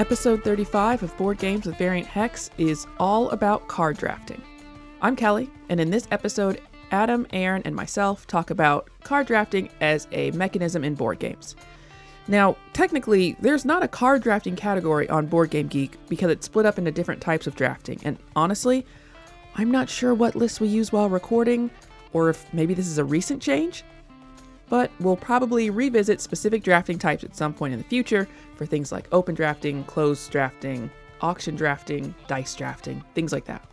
Episode 35 of Board Games with Variant Hex is all about card drafting. I'm Kelly, and in this episode, Adam, Aaron, and myself talk about card drafting as a mechanism in board games. Now, technically, there's not a card drafting category on Board Game Geek because it's split up into different types of drafting, and honestly, I'm not sure what lists we use while recording, or if maybe this is a recent change. But we'll probably revisit specific drafting types at some point in the future for things like open drafting, closed drafting, auction drafting, dice drafting, things like that.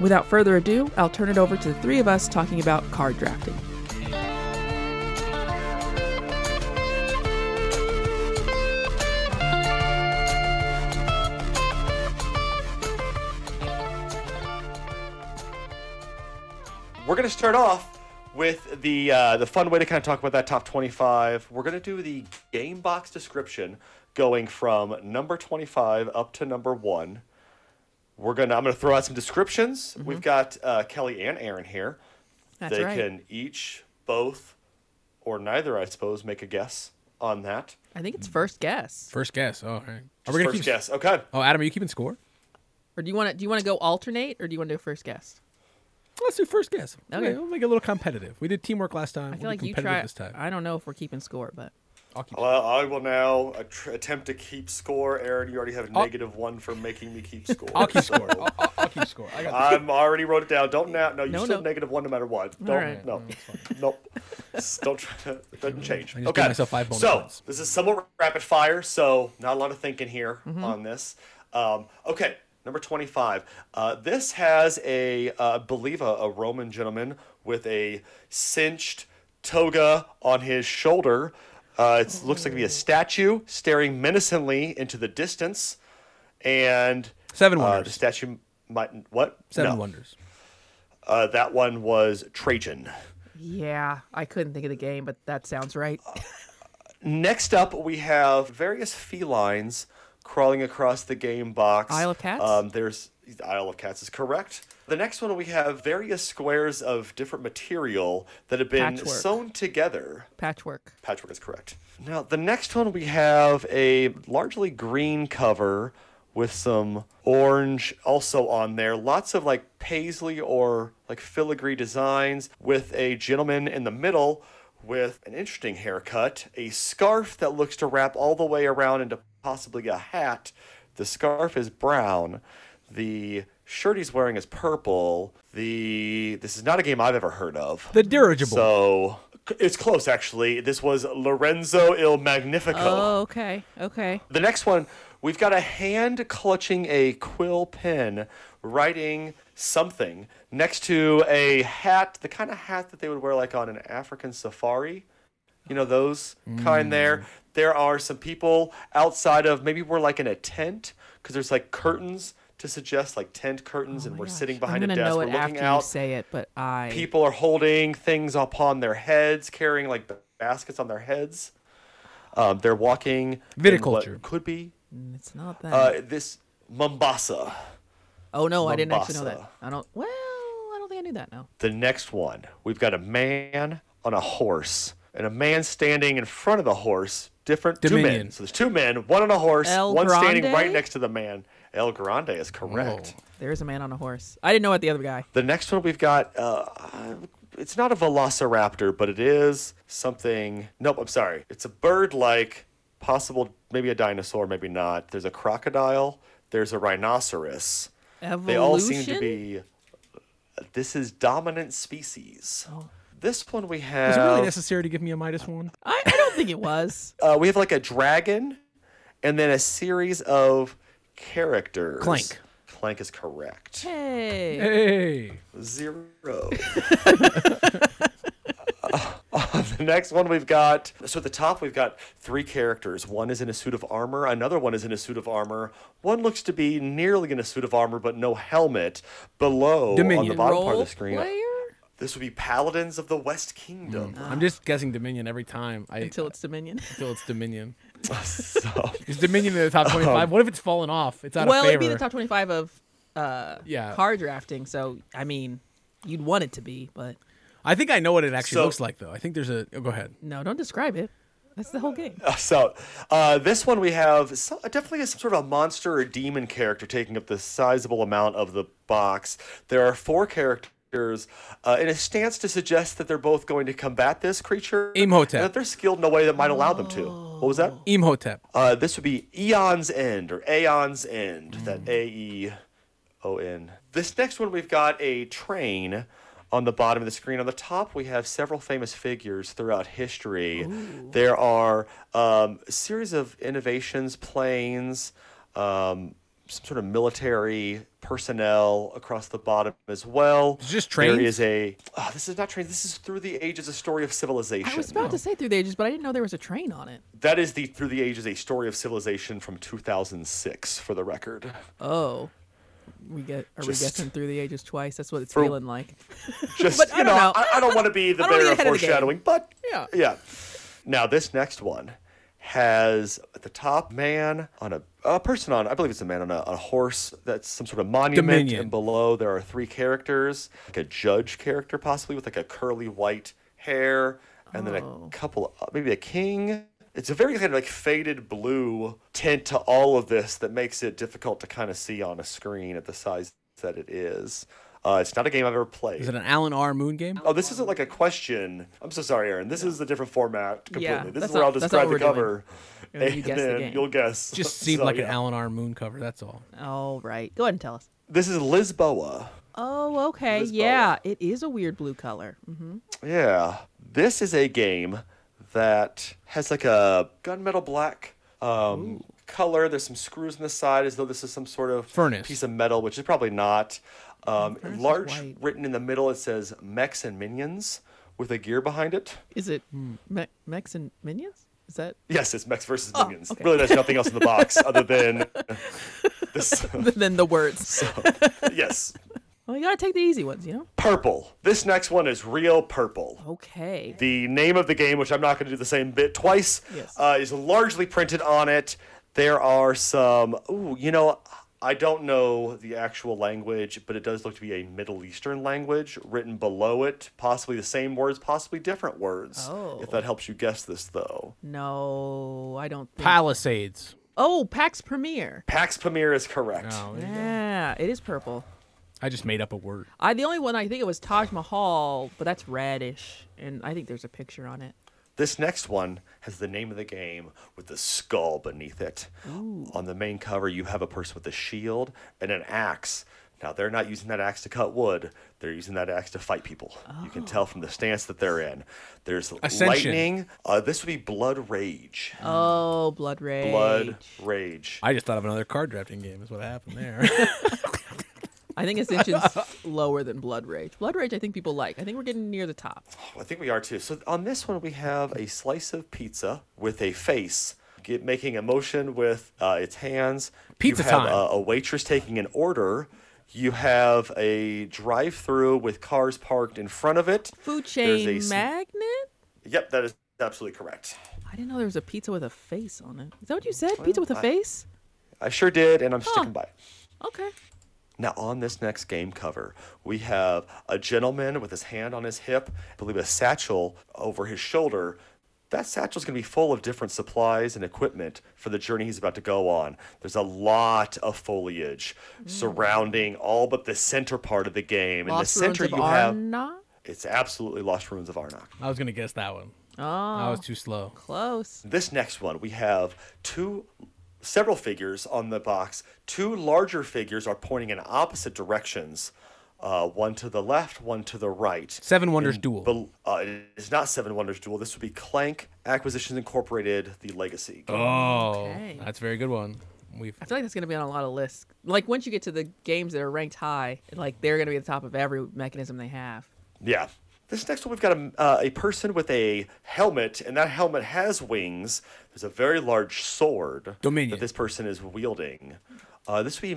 Without further ado, I'll turn it over to the three of us talking about card drafting. We're going to start off with the uh, the fun way to kind of talk about that top 25. We're going to do the game box description going from number 25 up to number 1. We're going to I'm going to throw out some descriptions. We've got uh, Kelly and Aaron here. That's they right. can each both or neither I suppose make a guess on that. I think it's first guess. First guess. Oh, all right. Are we gonna first keep? guess. Okay. Oh, Adam, are you keeping score? Or do you want to do you want to go alternate or do you want to do first guess? Let's do first guess. Okay. we'll make it a little competitive. We did teamwork last time. I feel we'll like do you competitive try. this time. I don't know if we're keeping score, but I'll keep. Well, I will now attr- attempt to keep score. Aaron, you already have I'll- negative one for making me keep score. I'll keep so- score. I'll, I'll, I'll keep score. I got. I'm already wrote it down. Don't now. No, you No, still no. negative one no matter what. Don't. right. No. Nope. Don't. Try to, it doesn't change. I just okay. myself five bonus so points. this is somewhat rapid fire. So not a lot of thinking here Mm-hmm. on this. Um, okay. Number 25. Uh, this has a, uh, believe, a, a Roman gentleman with a cinched toga on his shoulder. Uh, it looks like to be a statue staring menacingly into the distance. And Seven uh, wonders. the statue might. What? Seven No. wonders. Uh, that one was Trajan. yeah, I couldn't think of the game, but that sounds right. Next up, we have various felines crawling across the game box. Isle of Cats? Um, there's Isle of Cats is correct. The next one, we have various squares of different material that have been Patchwork. sewn together. Patchwork. Patchwork is correct. Now, the next one, we have a largely green cover with some orange also on there. Lots of like paisley or like filigree designs with a gentleman in the middle with an interesting haircut, a scarf that looks to wrap all the way around into possibly a hat. The scarf is brown. The shirt he's wearing is purple. The this is not a game I've ever heard of. The dirigible. So it's close, actually. This was Lorenzo Il Magnifico. Oh, okay. Okay. The next one, we've got a hand clutching a quill pen, writing something next to a hat, the kind of hat that they would wear like on an African safari. You know, those kind there. There are some people outside of, maybe we're like in a tent, because there's like curtains to suggest like tent curtains, and Oh my we're gosh. sitting behind I'm a desk. know We're it looking after out you say it, but I. people are holding things upon their heads, carrying like baskets on their heads. Um, they're walking. Viticulture. could be It's not that. uh, this Mombasa. oh no, I didn't actually know that. I don't. Well, I don't think I knew that. No. The next one, we've got a man on a horse and a man standing in front of the horse. Different two men. So there's two men, one on a horse, El one standing right next to the man. El Grande is correct. Whoa. There is a man on a horse. I didn't know what the other guy. The next one we've got, uh, it's not a velociraptor, but it is something. Nope, I'm sorry. It's a bird like, possible, maybe a dinosaur, maybe not. There's a crocodile, there's a rhinoceros. Evolution. They all seem to be. This is dominant species. This one we Was have. it really necessary to give me a Midas minus one? I, I don't think it was. uh, we have like a dragon, and then a series of characters. Clank. Clank is correct. Hey. Hey. Zero. Uh, the next one we've got. So at the top we've got three characters. One is in a suit of armor. Another one is in a suit of armor. One looks to be nearly in a suit of armor, but no helmet. Below on the Dominion. bottom part of the screen, player this would be Paladins of the West Kingdom. I'm just guessing Dominion every time. I, until it's Dominion. until it's Dominion. so Is Dominion in the top 25? what if it's fallen off? It's out well, of it'd be the top twenty-five of uh, Yeah. card drafting. So I mean, you'd want it to be, but I think I know what it actually So- looks like, though. I think there's a. Oh, go ahead. no, don't describe it. That's the whole game. So, uh, this one we have so, definitely some sort of a monster or demon character taking up the sizable amount of the box. There are four characters uh, in a stance to suggest that they're both going to combat this creature. Imhotep. That they're skilled in a way that might allow them to. What was that? Imhotep. Uh, this would be Eon's End or Aeon's End. That A E O N. This next one, we've got a train on the bottom of the screen. On the top, we have several famous figures throughout history. There are um, a series of innovations, planes, um, some sort of military personnel across the bottom as well. It's just There trains? is a. ah, this is not trains. This is through the ages, a story of civilization. I was about to say through the ages, but I didn't know there was a train on it. That is the Through the Ages, a story of civilization from 2006, for the record. Oh. We get are Just- we guessing through the ages twice? That's what it's For- feeling like. Just, But you don't know, know. I, I don't want to be the I don't wanna bearer of ahead of foreshadowing, but Yeah. yeah. Now, this next one has at the top man on a, a person on, I believe it's a man on a, a horse that's some sort of monument. Dominion. And below there are three characters, like a judge character, possibly with like a curly white hair, and then Oh. a couple, uh, maybe a king. It's a very kind of like faded blue tint to all of this that makes it difficult to kind of see on a screen at the size that it is. Uh, it's not a game I've ever played. Is it an Alan R. Moon game? Oh, this isn't like a question. I'm so sorry, Aaron. This is a different format completely. Yeah, this is where not- I'll describe the we're cover. And then you guess the game. You'll guess. Just seemed So, like an. Alan R. Moon cover. That's all. All right. Go ahead and tell us. This is Lisboa. Oh, okay. Lisboa. Yeah, it is a weird blue color. hmm Yeah. This is a game that has like a gunmetal black um, color. There's some screws on the side as though this is some sort of Furnace. piece of metal, which is probably not. Um, large white. written in the middle, it says mechs and minions with a gear behind it. Is it me- mechs and minions? Is that Yes, it's mechs versus Oh, minions. okay. Really, there's nothing else in the box other than this. then the words? yes, Well, you gotta take the easy ones, you know. purple. This next one is real purple. Okay. The name of the game, which I'm not going to do the same bit twice, Yes. uh, is largely printed on it. There are some, ooh, you know, I don't know the actual language, but it does look to be a Middle Eastern language written below it. Possibly the same words, possibly different words. Oh. If that oh. helps you guess this, though. No, I don't. Think... Palisades. oh, Pax Pamir. Pax Pamir is correct. Oh, there. Yeah, it is purple. I just made up a word. I the only one I think it was Taj Mahal, but that's reddish, and I think there's a picture on it. This next one has the name of the game with the skull beneath it. On the main cover, you have a person with a shield and an axe. Now, they're not using that axe to cut wood, they're using that axe to fight people. You can tell from the stance that they're in. There's Ascension. lightning. Uh, this would be Blood Rage. Oh, Blood Rage. Blood Rage. I just thought of another card drafting game. Is what happened there. I think Ascension's lower than Blood Rage. Blood Rage, I think people like. I think we're getting near the top. I think we are too. So on this one, we have a slice of pizza with a face. Get, making a motion with uh, its hands. Pizza you have time. A, a waitress taking an order. You have a drive-through with cars parked in front of it. Food There's chain a s- Magnate. Yep, that is absolutely correct. I didn't know there was a pizza with a face on it. Is that what you said? pizza with a I- face? I sure did, and I'm Huh. sticking by it. Okay. Now, on this next game cover, we have a gentleman with his hand on his hip, I believe a satchel over his shoulder. That satchel's going to be full of different supplies and equipment for the journey he's about to go on. There's a lot of foliage mm. surrounding all but the center part of the game. Lost In the Ruins center, of you have Arnak? it's absolutely Lost Ruins of Arnak. I was gonna guess that one. Oh, I was oh. too slow. close. This next one, we have two, several figures on the box. Two larger figures are pointing in opposite directions. Uh, one to the left, one to the right. Seven Wonders Duel. Bel- uh, it is not Seven Wonders Duel. This would be Clank Acquisitions Incorporated, the Legacy. game. Oh, Okay. that's a very good one. We've I feel like that's going to be on a lot of lists. Like once you get to the games that are ranked high, like they're going to be at the top of every mechanism they have. Yeah. This next one, we've got a, uh, a person with a helmet, and that helmet has wings. There's a very large sword Dominion. that this person is wielding. Uh, this would be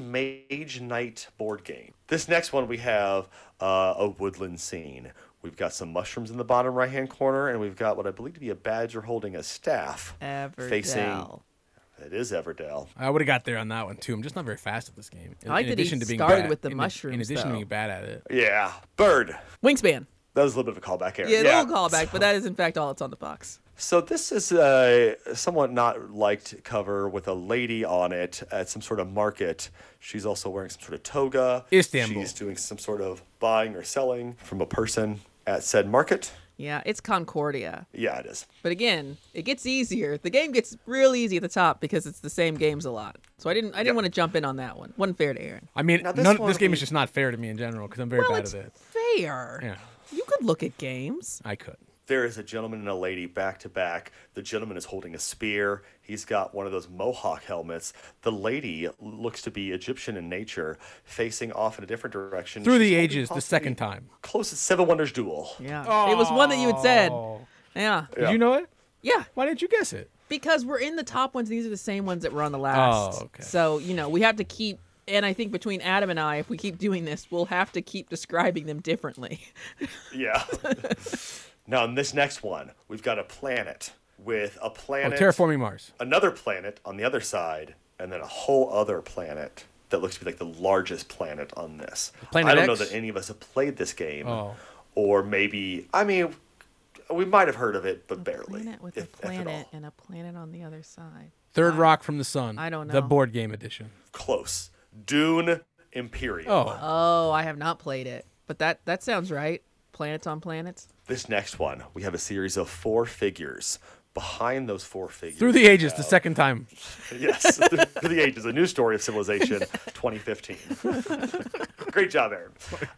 Mage Knight board game. This next one, we have uh, a woodland scene. We've got some mushrooms in the bottom right hand corner, and we've got what I believe to be a badger holding a staff. Facing. Everdell. It is Everdell. I would have got there on that one too. I'm just not very fast at this game. In, I like in that he addition to being started bad, with the in, In mushrooms, addition to being bad at it. Yeah. Bird. Wingspan. That was a little bit of a callback here. Yeah, a little callback, but that is in fact all that's on the box. So this is a somewhat not liked cover with a lady on it at some sort of market. She's also wearing some sort of toga. Istanbul. She's doing some sort of buying or selling from a person at said market. Yeah, it's Concordia. Yeah, it is. But again, it gets easier. The game gets real easy at the top because it's the same games a lot. So I didn't I didn't Yep. want to jump in on that one. wasn't fair to Aaron. I mean, Now, this none, this game we- is just not fair to me in general because I'm very well, bad it's at it. fair. Yeah, You could look at games. I could. There is a gentleman and a lady back to back. The gentleman is holding a spear. He's got one of those mohawk helmets. The lady looks to be Egyptian in nature, facing off in a different direction. Through the She's holding ages, the possibly second time. Close to Seven Wonders Duel. Yeah. It was one that you had said. Oh. Yeah. Did Yeah. you know it? Yeah. Why didn't you guess it? Because we're in the top ones. These are the same ones that were on the last. Oh, okay. So, you know, we have to keep and I think between Adam and I, if we keep doing this, we'll have to keep describing them differently. Yeah. now, in this next one, we've got a planet with a Oh, planet, terraforming Mars. another planet on the other side, and then a whole other planet that looks to be like the largest planet on this. Planet I don't know that any of us have played this game, Oh. or maybe I mean, we might have heard of it, but barely. planet with if, a planet and a planet on the other side. Third Rock from the Sun. I don't know The board game edition. Close. Dune Imperium. Oh, Oh, I have not played it. But that that sounds right. Planets on planets. This next one, we have a series of four figures. Behind those four figures, through the ages, the second time. Yes, through the ages, a new story of civilization, 2015. Great job, Aaron.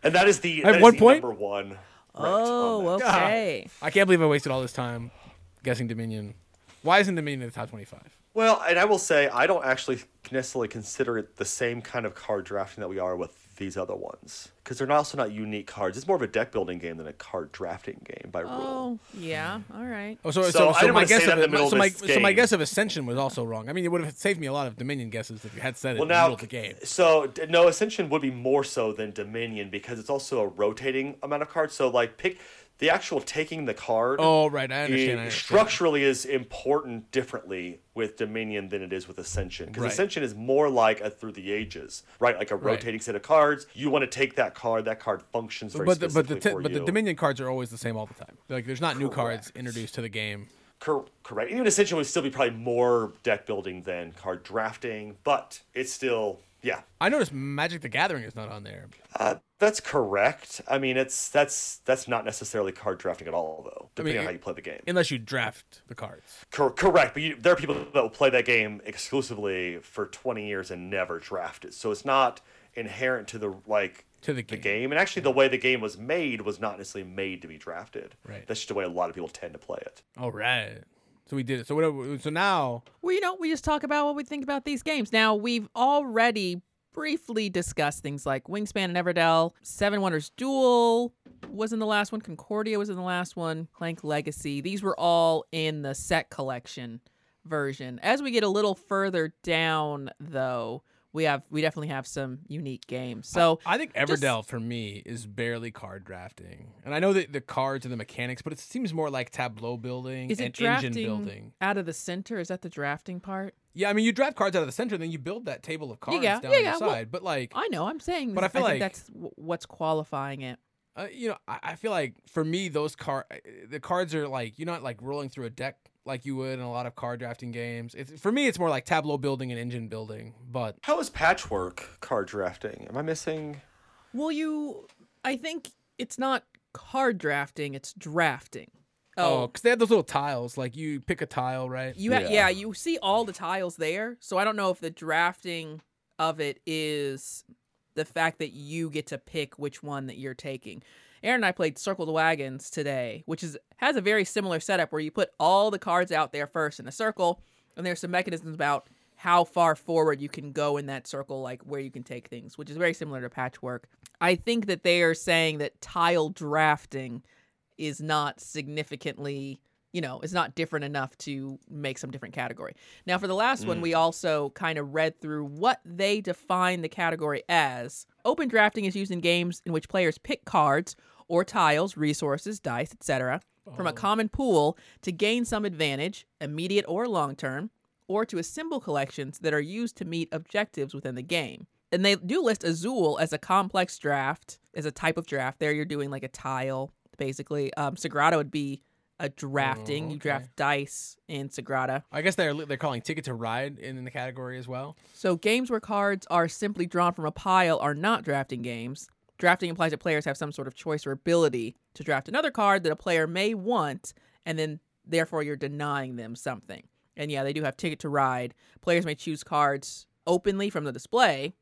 And that is the, I have that is one the point? number one. ranked Oh, on that. okay. Ah, I can't believe I wasted all this time guessing Dominion. Why isn't Dominion in the top 25? Well, and I will say, I don't actually necessarily consider it the same kind of card drafting that we are with these other ones because they're not also not unique cards. It's more of a deck building game than a card drafting game by rule. Oh, yeah. All right. Oh, so, So so, I so, didn't my guess of in the middle so my so my guess of Ascension was also wrong. I mean, it would have saved me a lot of Dominion guesses if you had said it Well, in the now, middle of the game. so no, Ascension would be more so than Dominion because it's also a rotating amount of cards. So, like, pick the actual taking the card. Oh, right. I understand. I understand. structurally is important differently with Dominion than it is with Ascension. Because Right. Ascension is more like a through the ages, right? Like a Right. rotating set of cards. You want to take that card. That card functions very But the, but the t- but the. Dominion cards are always the same all the time. Like there's not new cards introduced to the game. Cor- correct. Even Ascension would still be probably more deck building than card drafting, but it's still yeah. I noticed Magic the Gathering is not on there. Uh, that's correct. I mean, it's that's that's not necessarily card drafting at all, though, depending on how you play the game. Unless you draft the cards. Cor- correct, but you, there are people that will play that game exclusively for 20 years and never draft it. So it's not inherent to the like To the the game. game. And actually, the way the game was made was not necessarily made to be drafted. Right. That's just the way a lot of people tend to play it. All right. So we did it. So what? So now, Well, you know, we just talk about what we think about these games. Now, we've already briefly discussed things like Wingspan and Everdell, Seven Wonders Duel was in the last one, Concordia was in the last one, Clank Legacy. These were all in the set collection version. As we get a little further down, though, we have we definitely have some unique games. So I think just- Everdell for me is barely card drafting, and I know that the cards and the mechanics, but it seems more like tableau building is and it drafting engine building. out of the center? Is that the drafting part? Yeah, I mean, you draft cards out of the center, and then you build that table of cards yeah, down yeah, the yeah, well, side. but like, I know. I'm saying, But I feel think like- that's w- what's qualifying it. uh, you know, I, I feel like for me, those card, the cards are like you're not like rolling through a deck like you would in a lot of card drafting games. It's for me, it's more like tableau building and engine building. But How is patchwork card drafting? Am I missing? Well, you, I think it's not card drafting; it's drafting. oh, oh. because they have those little tiles. Like you pick a tile, right? you ha- Yeah. yeah, you see all the tiles there. So I don't know if the drafting of it is the fact that you get to pick which one that you're taking. Aaron and I played Circle the Wagons today, which is has a very similar setup where you put all the cards out there first in a circle, and there's some mechanisms about how far forward you can go in that circle, like where you can take things, which is very similar to patchwork. I think that they are saying that tile drafting is not significantly, you know, is not different enough to make some different category. Now, for the last one, we also kind of read through what they define the category as. Open drafting is used in games in which players pick cards or tiles, resources, dice, etc., from a common pool to gain some advantage, immediate or long term, or to assemble collections that are used to meet objectives within the game. And they do list Azul as a complex draft, as a type of draft. There you're doing like a tile, basically. Um, Sagrada would be a drafting. Oh, You draft dice in Sagrada. I guess they're they're calling Ticket to Ride in, in the category as well. So games where cards are simply drawn from a pile are not drafting games. Drafting implies that players have some sort of choice or ability to draft another card that a player may want, and then therefore you're denying them something. And yeah, they do have Ticket to Ride. Players may choose cards openly from the display,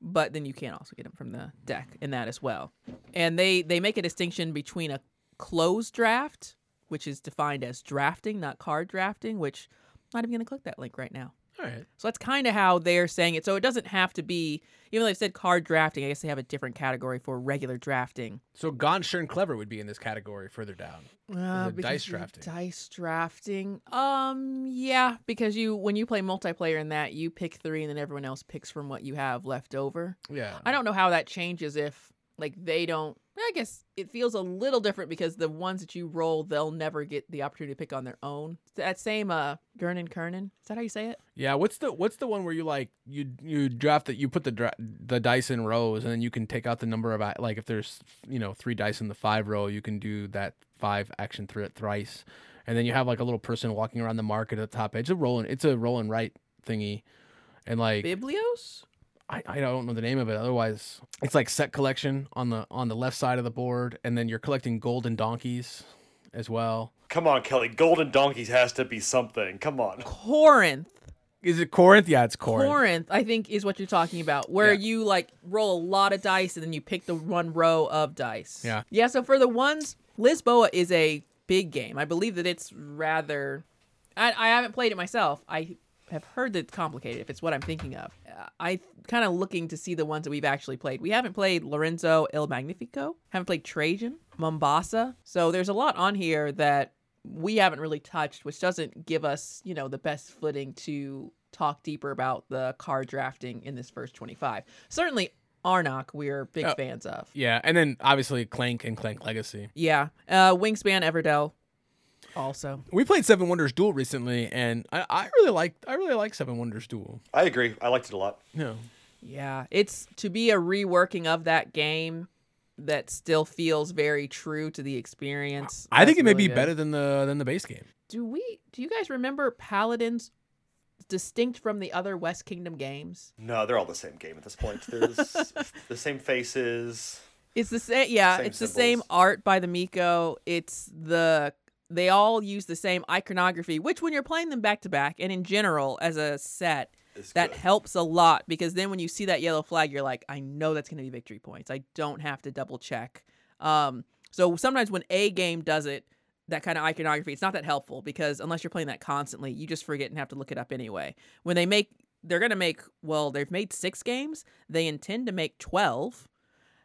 but then you can also get them from the deck in that as well. And they they make a distinction between a closed draft, which is defined as drafting, not card drafting, which I'm not even going to click that link right now. All right. So that's kind of how they're saying it. So it doesn't have to be, even though they said card drafting, I guess they have a different category for regular drafting. So Ganz Schön Clever would be in this category further down. Uh, dice drafting? Dice drafting. Um, yeah, because you when you play multiplayer in that, you pick three, and then everyone else picks from what you have left over. Yeah. I don't know how that changes if like they don't. I guess it feels a little different because the ones that you roll, they'll never get the opportunity to pick on their own. That same uh, Gurnen Kernan. Is that how you say it? Yeah, what's the what's the one where you like you you draft that you put the dra- the dice in rows and then you can take out the number of like if there's you know three dice in the five row you can do that five action thr- thrice, and then you have like a little person walking around the market at the top edge. It's a rolling it's a rolling right thingy, and like Biblios. I, I don't know the name of it. Otherwise, it's like set collection on the on the left side of the board, and then you're collecting golden donkeys as well. Come on, Kelly. Golden donkeys has to be something. Come on. Corinth. Is it Corinth? Yeah, it's Corinth. Corinth, I think, is what you're talking about, where Yeah. you like roll a lot of dice and then you pick the one row of dice. Yeah. Yeah. So for the ones, Lisboa is a big game. I believe that it's rather. I, I haven't played it myself. I have heard that it's complicated. If it's what I'm thinking of, I kind of looking to see the ones that we've actually played. We haven't played Lorenzo Il Magnifico. Haven't played Trajan, Mombasa. So there's a lot on here that we haven't really touched, which doesn't give us, you know, the best footing to talk deeper about the card drafting in this first 25. Certainly, Arnak, we're big Oh. fans of. Yeah, and then obviously Clank and Clank Legacy. Yeah. Uh, Wingspan Everdell, also. We played Seven Wonders Duel recently, and I, I really like I really like Seven Wonders Duel. I agree. I liked it a lot. Yeah, Yeah. It's to be a reworking of that game that still feels very true to the experience. I think That's it may be good. better than the than the base game. Do we? Do you guys remember Paladins distinct from the other West Kingdom games? No, they're all the same game at this point. There's the same faces. It's the same. Yeah, Same it's the same art by the Mico. It's the they all use the same iconography, which when you're playing them back to back and in general as a set, Is that good. helps a lot because then when you see that yellow flag, you're like, I know that's going to be victory points. I don't have to double check. Um, so sometimes when a game does it, that kind of iconography, it's not that helpful because unless you're playing that constantly, you just forget and have to look it up anyway. When they make, they're going to make, well, they've made six games. They intend to make 12.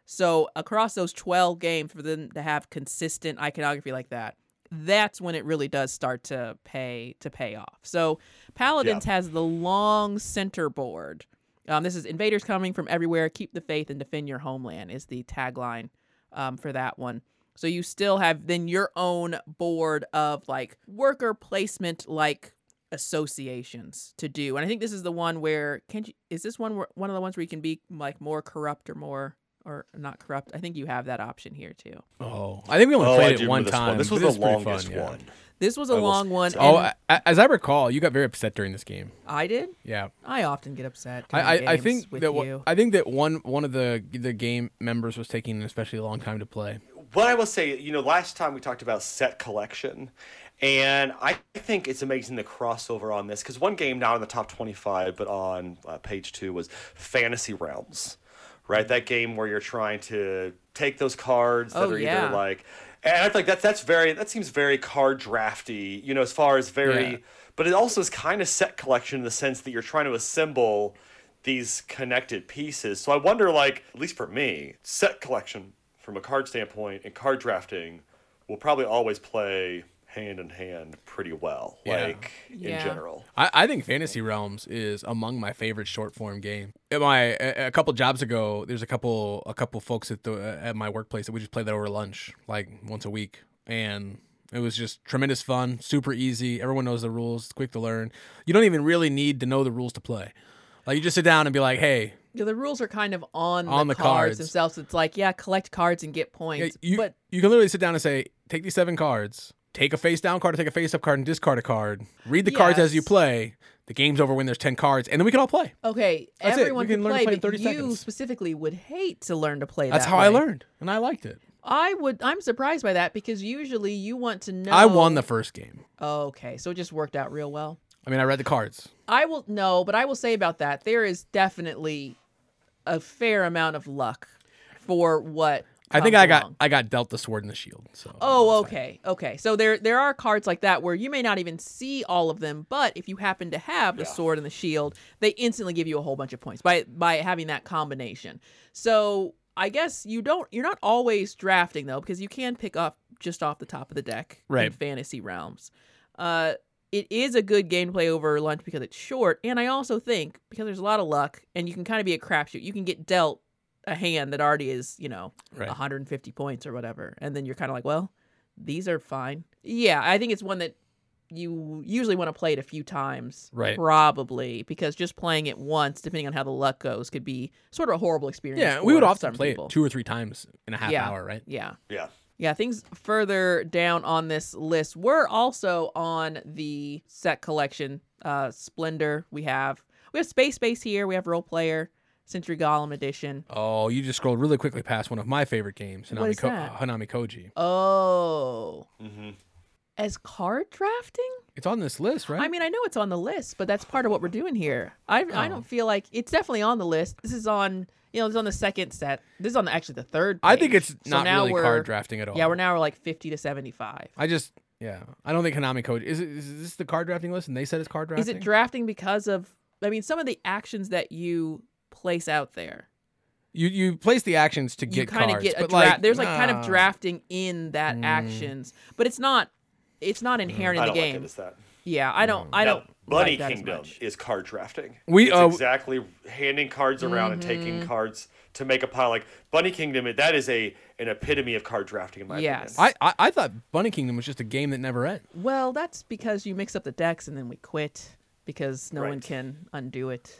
So across those 12 games, for them to have consistent iconography like that, that's when it really does start to pay to pay off. So Paladins has the long center board. Um, this is invaders coming from everywhere. Keep the faith and defend your homeland is the tagline um, for that one. So you still have then your own board of like worker placement like associations to do. And I think this is the one where can you is this one where, one of the ones where you can be like more corrupt or more or not corrupt? I think you have that option here too. Oh, I think we only Oh, played do it one remember this time. This was but the longest fun, yeah. one. This was a will long s- one. Oh, and I, I- as I recall, you got very upset during this game. I did. Yeah, I often get upset. I, during I, I games think with that you. I think that one one of the the game members was taking an especially long time to play. What I will say, you know, last time we talked about set collection, and I think it's amazing the crossover on this because one game not in the top 25, but on uh, page two was Fantasy Realms, right? That game where you're trying to take those cards that Oh, are yeah. either like, and I feel like that's that's very that seems very card drafty, you know, as far as very, Yeah. but it also is kind of set collection in the sense that you're trying to assemble these connected pieces. So I wonder, like, at least for me, set collection from a card standpoint and card drafting will probably always play hand in hand pretty well, Yeah. like Yeah. in general. I, I think Fantasy Realms is among my favorite short form game. At my a, a couple jobs ago, there's a couple a couple folks at the at my workplace that we just play that over lunch like once a week, and it was just tremendous fun, super easy. Everyone knows the rules, it's quick to learn. You don't even really need to know the rules to play. Like you just sit down and be like, hey, Yeah, the rules are kind of on, On the, the cards, cards. themselves. It's like, yeah, collect cards and get yeah, points. you but you can literally sit down and say, take these seven cards, take a face down card or take a face up card and discard a card. Read the cards as you play. The game's over when there's ten cards, and then we can all play. Okay, That's everyone can can learn to play, play in 30 you seconds. specifically would hate to learn to play. That's that how I learned, and I liked it. I would. I'm surprised by that because usually you want to know. I won the first game. Okay, so it just worked out real well. I mean, I read the cards. I will no, but I will say about that there is definitely a fair amount of luck for what. I think comes I got along. I got dealt the sword and the shield. So Oh, that's fine. okay, okay. So there there are cards like that where you may not even see all of them, but if you happen to have the Yeah. sword and the shield, they instantly give you a whole bunch of points by by having that combination. So I guess you don't you're not always drafting though because you can pick up just off the top of the deck in Right. fantasy realms. Uh it is a good game to play over lunch because it's short, and I also think because there's a lot of luck, and you can kind of be a crapshoot. You can get dealt a hand that already is, you know, Right. 150 points or whatever, and then you're kind of like, well, these are fine. Yeah, I think it's one that you usually want to play it a few times, Right. Probably because just playing it once, depending on how the luck goes, could be sort of a horrible experience. Yeah, we would for often play people. it two or three times in a half Yeah. hour, right? Yeah. Yeah. Yeah, things further down on this list. We're also on the set collection. Uh Splendor. We have we have Space Base here. We have Roll Player, Century Golem Edition. Oh, you just scrolled really quickly past one of my favorite games, What Hanami, Ko- that? Hanami Koji. Oh, hmm as card drafting? It's on this list, right? I mean, I know it's on the list, but that's part of what we're doing here. I I Oh. don't feel like it's definitely on the list. This is on you know it's on the second set. This is on the, actually the third. I think it's So not now really card drafting at all. Yeah, we're now we're like fifty to seventy five. I just yeah, I don't think Hanami Koji is. It, is this the card drafting list? And they said it's card drafting. Is it drafting because of? I mean, some of the actions that you place out there, you you place the actions to you get kind of cards, get a but draft. like There's like kind of drafting in that Mm. actions, but it's not. It's not inherent I in the don't like game. it as that. yeah, I don't. I don't. Bunny like that as Kingdom much. is card drafting. We, It's uh, exactly handing cards around and taking Mm-hmm. cards to make a pile. Like Bunny Kingdom, that is a an epitome of card drafting in my Yes. opinion. I, I I thought Bunny Kingdom was just a game that never ends. Well, that's because you mix up the decks and then we quit because no one can undo it.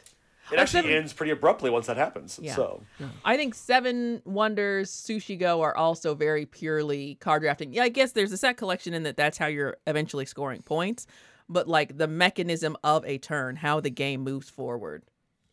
It actually seven- ends pretty abruptly once that happens. Yeah. So I think Seven Wonders, Sushi Go are also very purely card drafting. Yeah, I guess there's a set collection in that that's how you're eventually scoring points, but like the mechanism of a turn, how the game moves forward,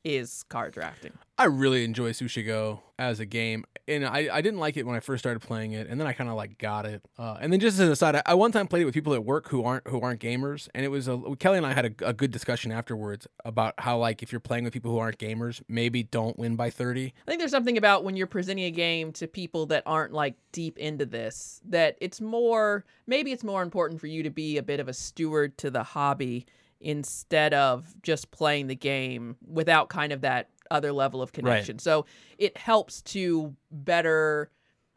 is card drafting. I really enjoy Sushi Go as a game, and I, I didn't like it when I first started playing it, and then I kind of like got it. Uh, and then just as an aside, I, I one time played it with people at work who aren't who aren't gamers, and it was a Kelly and I had a, a good discussion afterwards about how like if you're playing with people who aren't gamers, maybe don't win by thirty. I think there's something about when you're presenting a game to people that aren't like deep into this that it's more maybe it's more important for you to be a bit of a steward to the hobby instead of just playing the game without kind of that other level of connection. So it helps to better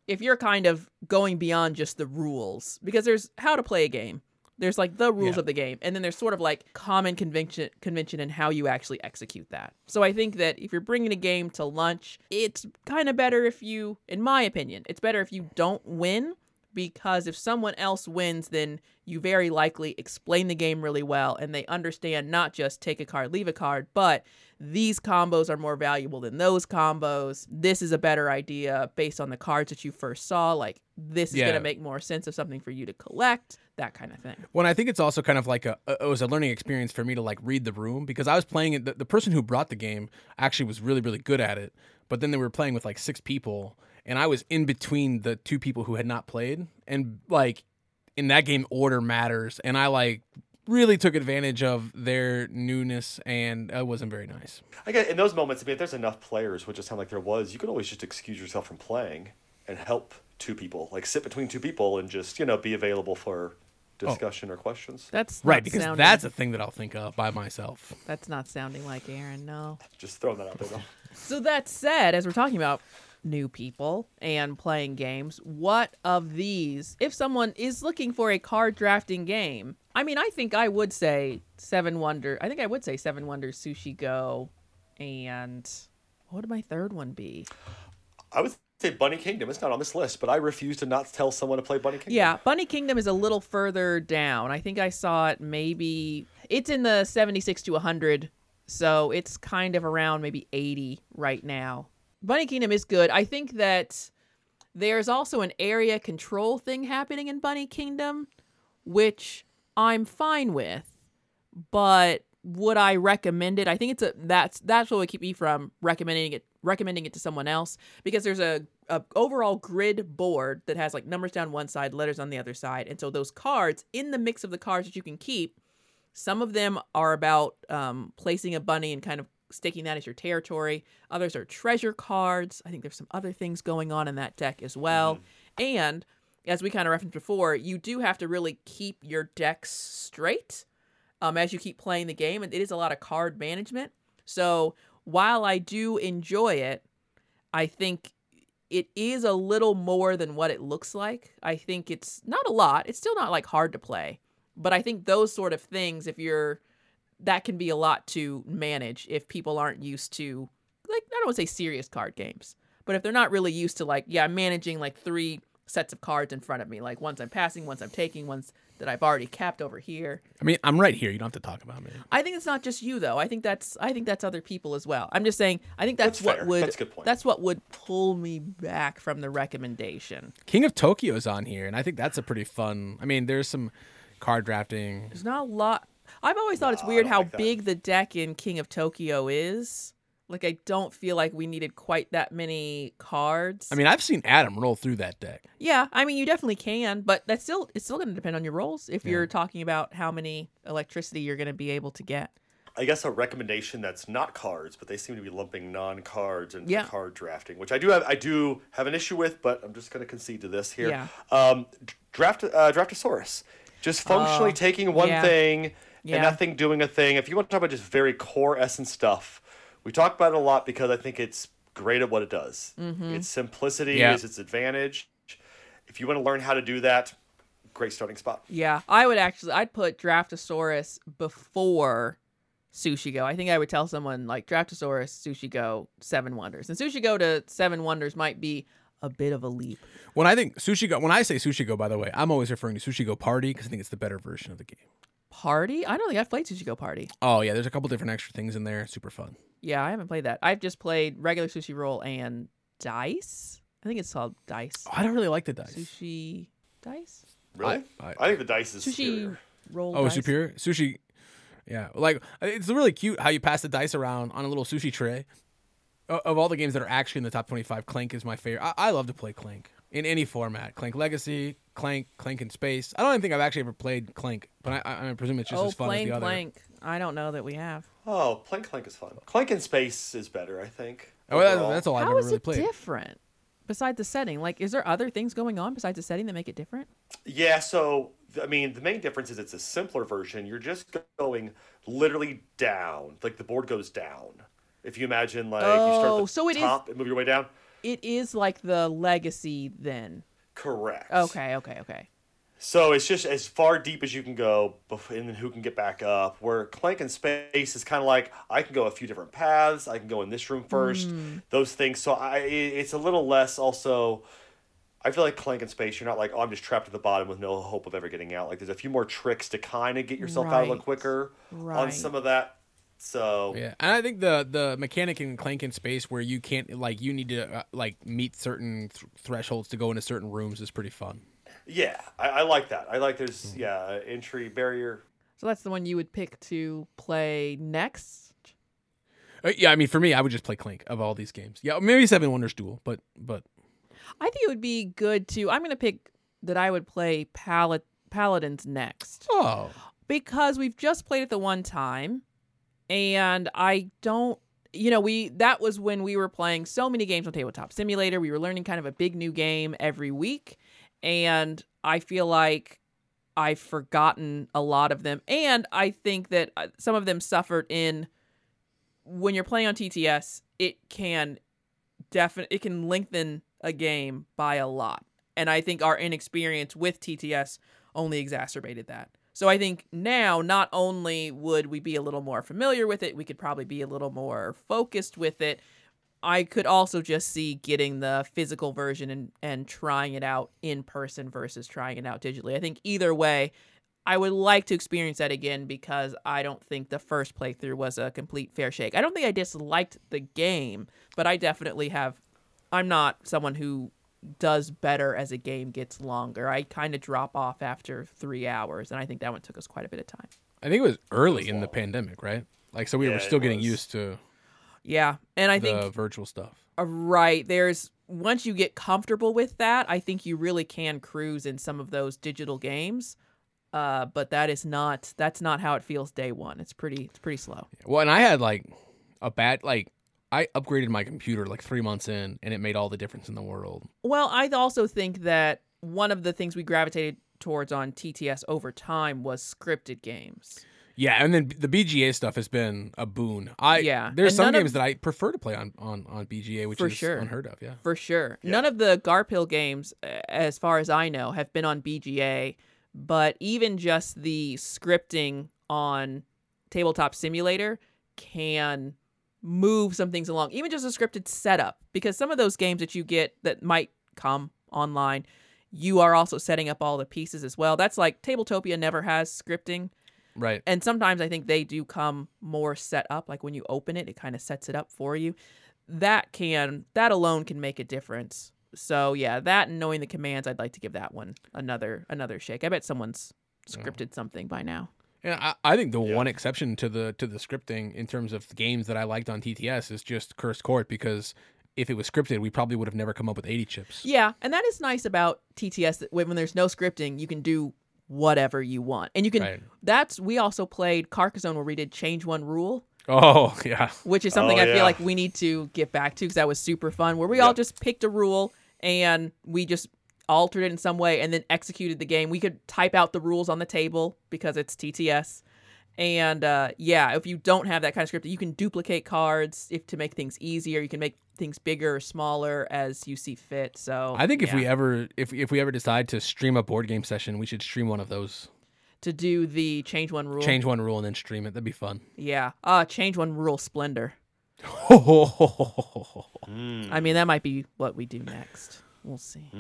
if you're kind of going beyond just the rules because there's how to play a game. There's like the rules Yeah. of the game, and then there's sort of like common convention convention and how you actually execute that. So I think that if you're bringing a game to lunch, it's kind of better if you, in my opinion, it's better if you don't win because if someone else wins, then you very likely explain the game really well, and they understand not just take a card, leave a card, but these combos are more valuable than those combos. This is a better idea based on the cards that you first saw. Like this is Yeah. gonna make more sense of something for you to collect, that kind of thing. When I think it's also kind of like a it was a learning experience for me to like read the room because I was playing it. The, the person who brought the game actually was really really good at it, but then they were playing with like six people, and I was in between the two people who had not played, and like in that game order matters, and I like really took advantage of their newness, and it wasn't very nice. I get in those moments. I mean, if there's enough players, which it sounded like there was, you could always just excuse yourself from playing and help two people, like sit between two people and just you know be available for oh. discussion or questions. That's Right, because sounding- that's a thing that I'll think of by myself. that's not sounding like Aaron. No. Just throwing that out there. Though. So that said, as we're talking about new people and playing games, what of these, if someone is looking for a card drafting game, I mean, I think I would say Seven Wonder. I think I would say Seven Wonders, Sushi Go, and what would my third one be? I would say Bunny Kingdom. It's not on this list, but I refuse to not tell someone to play Bunny Kingdom. Yeah, Bunny Kingdom is a little further down. I think I saw it maybe it's in the 76 to 100, so it's kind of around maybe 80 right now. Bunny Kingdom is good. I think that there's also an area control thing happening in Bunny Kingdom which I'm fine with, but would I recommend it? I think it's a that's that's what would keep me from recommending it recommending it to someone else because there's a, a overall grid board that has like numbers down one side, letters on the other side, and so those cards in the mix of the cards that you can keep, some of them are about um, placing a bunny and kind of staking that as your territory. Others are treasure cards. I think there's some other things going on in that deck as well, and as we kind of referenced before, you do have to really keep your decks straight um, as you keep playing the game, and it is a lot of card management. So while I do enjoy it, I think it is a little more than what it looks like. I think it's not a lot. It's still not like hard to play, but I think those sort of things, if you're, that can be a lot to manage if people aren't used to, like, I don't want to say serious card games, but if they're not really used to, like, yeah, I'm managing like three sets of cards in front of me, like ones I'm passing, ones I'm taking, ones that I've already capped over here. I mean, I'm right here. You don't have to talk about me. I think it's not just you though. I think that's I think that's other people as well. I'm just saying I think that's, That's what fair. would That's a good point. that's what would pull me back from the recommendation. King of Tokyo's on here, and I think that's a pretty fun. I mean, there's some card drafting. There's not a lot I've always thought it's No, I weird how like big the deck in King of Tokyo is. Like I don't feel like we needed quite that many cards. I mean, I've seen Adam roll through that deck. yeah, I mean you definitely can, but that's still it's still going to depend on your rolls if you're talking about how many electricity you're going to be able to get. I guess a recommendation that's not cards, but they seem to be lumping non-cards into Yeah. card drafting, which I do have. I do have an issue with, but I'm just going to concede to this here. Yeah. Um, draft uh, Draftosaurus, just functionally Oh, taking one yeah. thing Yeah. and nothing doing a thing. If you want to talk about just very core essence stuff, we talk about it a lot because I think it's great at what it does. Mm-hmm. Its simplicity Yeah. is its advantage. If you want to learn how to do that, great starting spot. Yeah, I would actually I'd put Draftosaurus before Sushi Go. I think I would tell someone like Draftosaurus, Sushi Go, Seven Wonders. And Sushi Go to Seven Wonders might be a bit of a leap. When I think Sushi Go, when I say Sushi Go, by the way, I'm always referring to Sushi Go Party because I think it's the better version of the game. Party? I don't think I've played Sushi Go Party. Oh yeah, there's a couple different extra things in there. Super fun. Yeah, I haven't played that. I've just played regular Sushi Roll and Dice. I think it's called Dice. Oh, I don't really like the dice. Sushi Dice? Really? I- I, think the dice is Sushi superior. Roll Oh, dice? superior sushi. Yeah, like it's really cute how you pass the dice around on a little sushi tray. Of all the games that are actually in the top 25, Clank is my favorite. I, I love to play Clank in any format. Clank Legacy, Clank, Clank in Space. I don't even think I've actually ever played Clank, but I, I, I presume it's just Oh, as fun plain as the other. Plank. I don't know that we have. Oh, Clank Clank is fun. Clank in Space is better, I think. Oh, that- that's all I've How ever is really it played. different? Besides the setting, like, is there other things going on besides the setting that make it different? Yeah, so I mean, the main difference is it's a simpler version. You're just going literally down, like the board goes down. If you imagine, like you Oh, start at oh, the so it is- top and move your way down. It is like the legacy then. Correct. Okay, okay, okay. So it's just as far deep as you can go, and then who can get back up. Where Clank in Space is kind of like I can go a few different paths. I can go in this room first. Mm. Those things. So I, it's a little less. Also, I feel like Clank in Space. You're not like oh, I'm just trapped at the bottom with no hope of ever getting out. Like there's a few more tricks to kind of get yourself out a little Right. quicker on some of that. So Yeah, and I think the the mechanic in Clank in Space where you can't like you need to uh, like meet certain th- thresholds to go into certain rooms is pretty fun. yeah, I, I like that. I like there's Hmm. yeah entry barrier. So that's the one you would pick to play next. Uh, yeah, I mean for me, I would just play Clank of all these games. Yeah, maybe Seven Wonders Duel, but but I think it would be good to. I'm going to pick that I would play Pal- Paladins next oh, because we've just played it the one time, and I don't. You know, we that was when we were playing so many games on Tabletop Simulator. We were learning kind of a big new game every week, and I feel like I've forgotten a lot of them, and I think that uh, some of them suffered in when you're playing on TTS. It can definitely it can lengthen a game by a lot, and I think our inexperience with TTS only exacerbated that. So I think now not only would we be a little more familiar with it, we could probably be a little more focused with it. I could also just see getting the physical version and, and trying it out in person versus trying it out digitally. I think either way, I would like to experience that again because I don't think the first playthrough was a complete fair shake. I don't think I disliked the game, but I definitely have. I'm not someone who does better as a game gets longer. I kind of drop off after three hours, and I think that one took us quite a bit of time. I think it was early in the pandemic, right? Like, so we Yeah, were still getting was. used to Yeah, and I the think virtual stuff. uh, right there's once you get comfortable with that, I think you really can cruise in some of those digital games. Uh, but that is not that's not how it feels day one. It's pretty it's pretty slow. Well, and I had like a bad like I upgraded my computer like three months in, and it made all the difference in the world. Well, I also think that one of the things we gravitated towards on TTS over time was scripted games. Yeah, and then the BGA stuff has been a boon. I Yeah, there's and some none of- games that I prefer to play on on on BGA, which is sure. unheard of. Yeah. For sure. None of the Garphill games, as far as I know, have been on BGA, but even just the scripting on Tabletop Simulator can move some things along. Even just a scripted setup, because some of those games that you get that might come online, you are also setting up all the pieces as well. That's like Tabletopia never has scripting. Right. And sometimes I think they do come more set up. Like when you open it, it kind of sets it up for you. That can, that alone can make a difference. So yeah, that and knowing the commands, I'd like to give that one another another shake. I bet someone's scripted something by now. And I, I think the Yeah. one exception to the to the scripting in terms of games that I liked on TTS is just Cursed Court because if it was scripted, we probably would have never come up with 80 chips. Yeah, and that is nice about TTS that when when there's no scripting, you can do whatever you want, and you can. Right. That's we also played Carcassonne where we did change one rule, Oh yeah. which is something Oh, I feel like we need to get back to because that was super fun. Where we all just picked a rule and we just altered it in some way and then executed the game. We could type out the rules on the table because it's TTS. And uh, yeah, if you don't have that kind of script, you can duplicate cards if to make things easier. You can make things bigger or smaller as you see fit. So I think if yeah. we ever if if we ever decide to stream a board game session, we should stream one of those. to do the change one rule, Change one rule and then stream it. That'd be fun. yeah, uh, change one rule splendor. I mean, that might be what we do next. We'll see.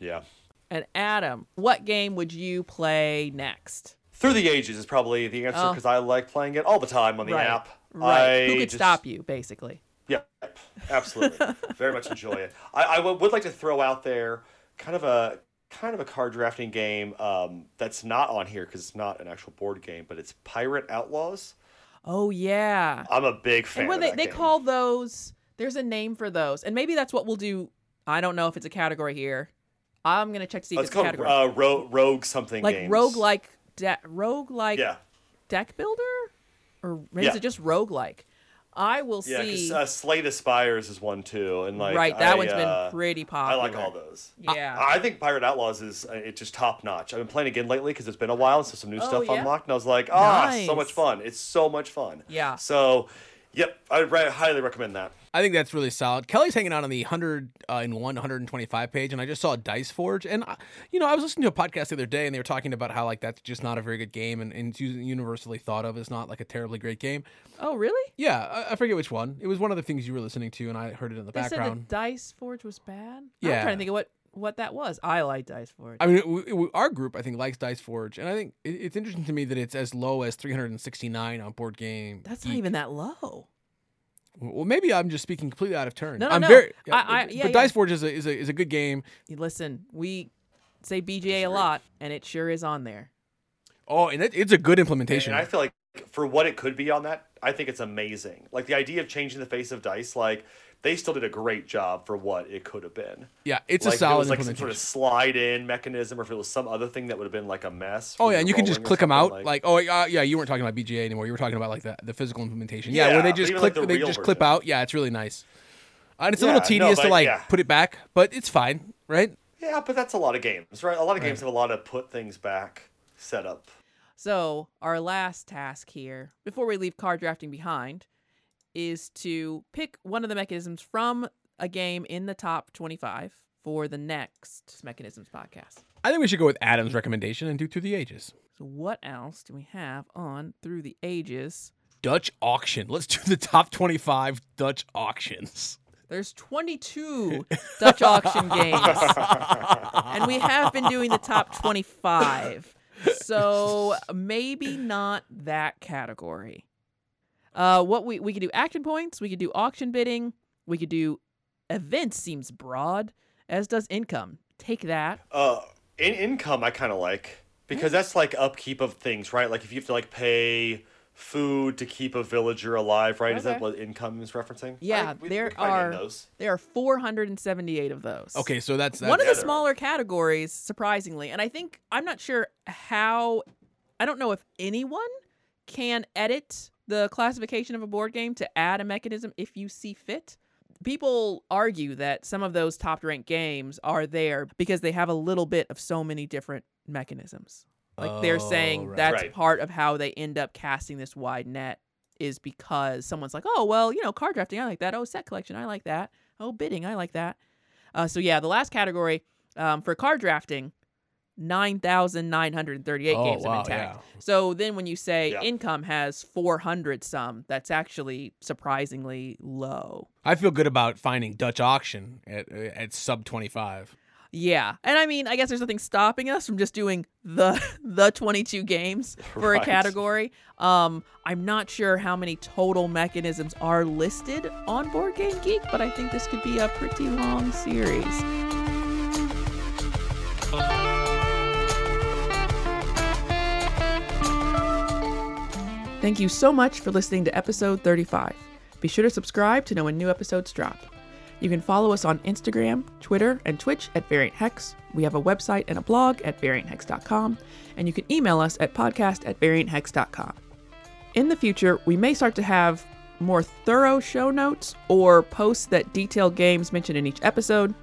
Yeah. And Adam, what game would you play next? Through the Ages is probably the answer Oh. because I like playing it all the time on the right. app. Right. I Who could just- stop you, basically? Yeah, absolutely. Very much enjoy it. I, I w- would like to throw out there kind of a kind of a card drafting game um, that's not on here because it's not an actual board game, but it's Pirate Outlaws. Oh yeah. I'm a big fan. And they that they game. call those? There's a name for those, and maybe that's what we'll do. I don't know if it's a category here. I'm gonna check to see Oh, if it's it's called category. uh, Ro- Rogue something like games. rogue like de- rogue like Yeah, deck builder, or maybe Yeah. is it just rogue like? I will yeah. see. Because uh, Slay the Spire is one too, and like right, that I, one's uh, been pretty popular. I like all those. Yeah. I, I think Pirate Outlaws is uh, it's just top notch. I've been playing again lately because it's been a while, and so some new Oh, stuff yeah? unlocked, and I was like, ah, so much fun. It's so much fun. Yeah. So, yep, I re- highly recommend that. I think that's really solid. Kelly's hanging out on the 100 uh, in 1 125 page, and I just saw Dice Forge, and I, you know I was listening to a podcast the other day, and they were talking about how like that's just not a very good game, and, and it's universally thought of as not like a terribly great game. Oh really? Yeah, I, I forget which one. It was one of the things you were listening to, and I heard it in the They said background. that Dice Forge was bad. Yeah. I'm Yeah. trying to think of what what that was. I like Dice Forge. I mean, we, we, our group I think likes Dice Forge, and I think it, it's interesting to me that it's as low as 369 on Board Game. That's not even that low. Well, maybe I'm just speaking completely out of turn. No, no, I'm no. very. I- I- but yeah, but yeah. Dice Forge is a, is a is a good game. Listen, we say BGA a lot, and it sure is on there. Oh, and it, it's a good implementation. and I feel like for what it could be on that, I think it's amazing. Like the idea of changing the face of dice, like they still did a great job for what it could have been. yeah, it's like a if it solid was like some sort of slide in mechanism, or if it was some other thing that would have been like a mess. Oh yeah, you're and you can just click them out. Like, oh uh, yeah, you weren't talking about BGA anymore. You were talking about like the, the physical implementation. Yeah, Yeah, where they just click, like, the they real just clip out. Yeah, it's really nice. Uh, And it's a Yeah, little no, tedious to like yeah. put it back, but it's fine, right? yeah, but that's a lot of games, right? A lot of games have a lot of put things back setup. So our last task here, before we leave card drafting behind, is to pick one of the mechanisms from a game in the top 25 for the next mechanisms podcast. I think we should go with Adam's recommendation and do Through the Ages. So what else do we have on through the ages? Dutch auction. Let's do the top 25 Dutch auctions. There's 22 Dutch auction games. and we have been doing the top 25. So maybe not that category. Uh, what we we could do action points, we could do auction bidding, we could do events seems broad, as does income. Take that. Uh, in income, I kind of like because that's like upkeep of things, right? Like if you have to like pay food to keep a villager alive, right? Is that what income is referencing? Yeah, I- we- there we probably name are those. there are 478 of those. Okay, so that's, that's one of the better. smaller categories, surprisingly. And I think I'm not sure how. I don't know if anyone can edit the classification of a board game to add a mechanism if you see fit. People argue that some of those top ranked games are there because they have a little bit of so many different mechanisms. Like they're Oh, saying right. that's Right. part of how they end up casting this wide net is because someone's like, oh, well, you know, card drafting, I like that. Oh, set collection, I like that. Oh, bidding, I like that. Uh, so, yeah, the last category um, for card drafting, 9,938 Oh, games have wow, been tagged. yeah. So then when you say Yeah. income has 400 some, that's actually surprisingly low. I feel good about finding Dutch auction at at sub 25. Yeah. And I mean, I guess there's nothing stopping us from just doing the the 22 games for a category. Um I'm not sure how many total mechanisms are listed on Board Game Geek, but I think this could be a pretty long series. Thank you so much for listening to episode 35. Be sure to subscribe to know when new episodes drop. You can follow us on Instagram, Twitter, and Twitch at Variant Hex. We have a website and a blog at varianthex.com, and you can email us at podcast at varianthex.com. In the future, we may start to have more thorough show notes or posts that detail games mentioned in each episode,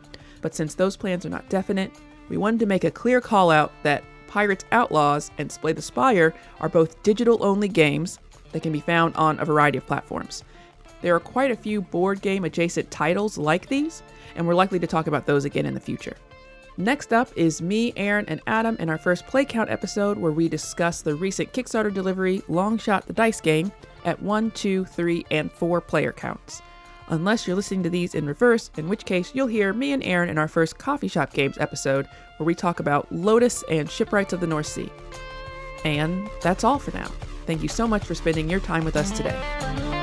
but since those plans are not definite, we wanted to make a clear call out that Pirates Outlaws and Slay the Spire are both digital only games that can be found on a variety of platforms. There are quite a few board game adjacent titles like these, and we're likely to talk about those again in the future. Next up is me, Aaron, and Adam in our first play count episode where we discuss the recent Kickstarter delivery Long Shot the Dice game at 1, 2, 3, and 4 player counts. Unless you're listening to these in reverse, in which case you'll hear me and Aaron in our first Coffee Shop Games episode where we talk about Lotus and Shipwrights of the North Sea. And that's all for now. Thank you so much for spending your time with us today.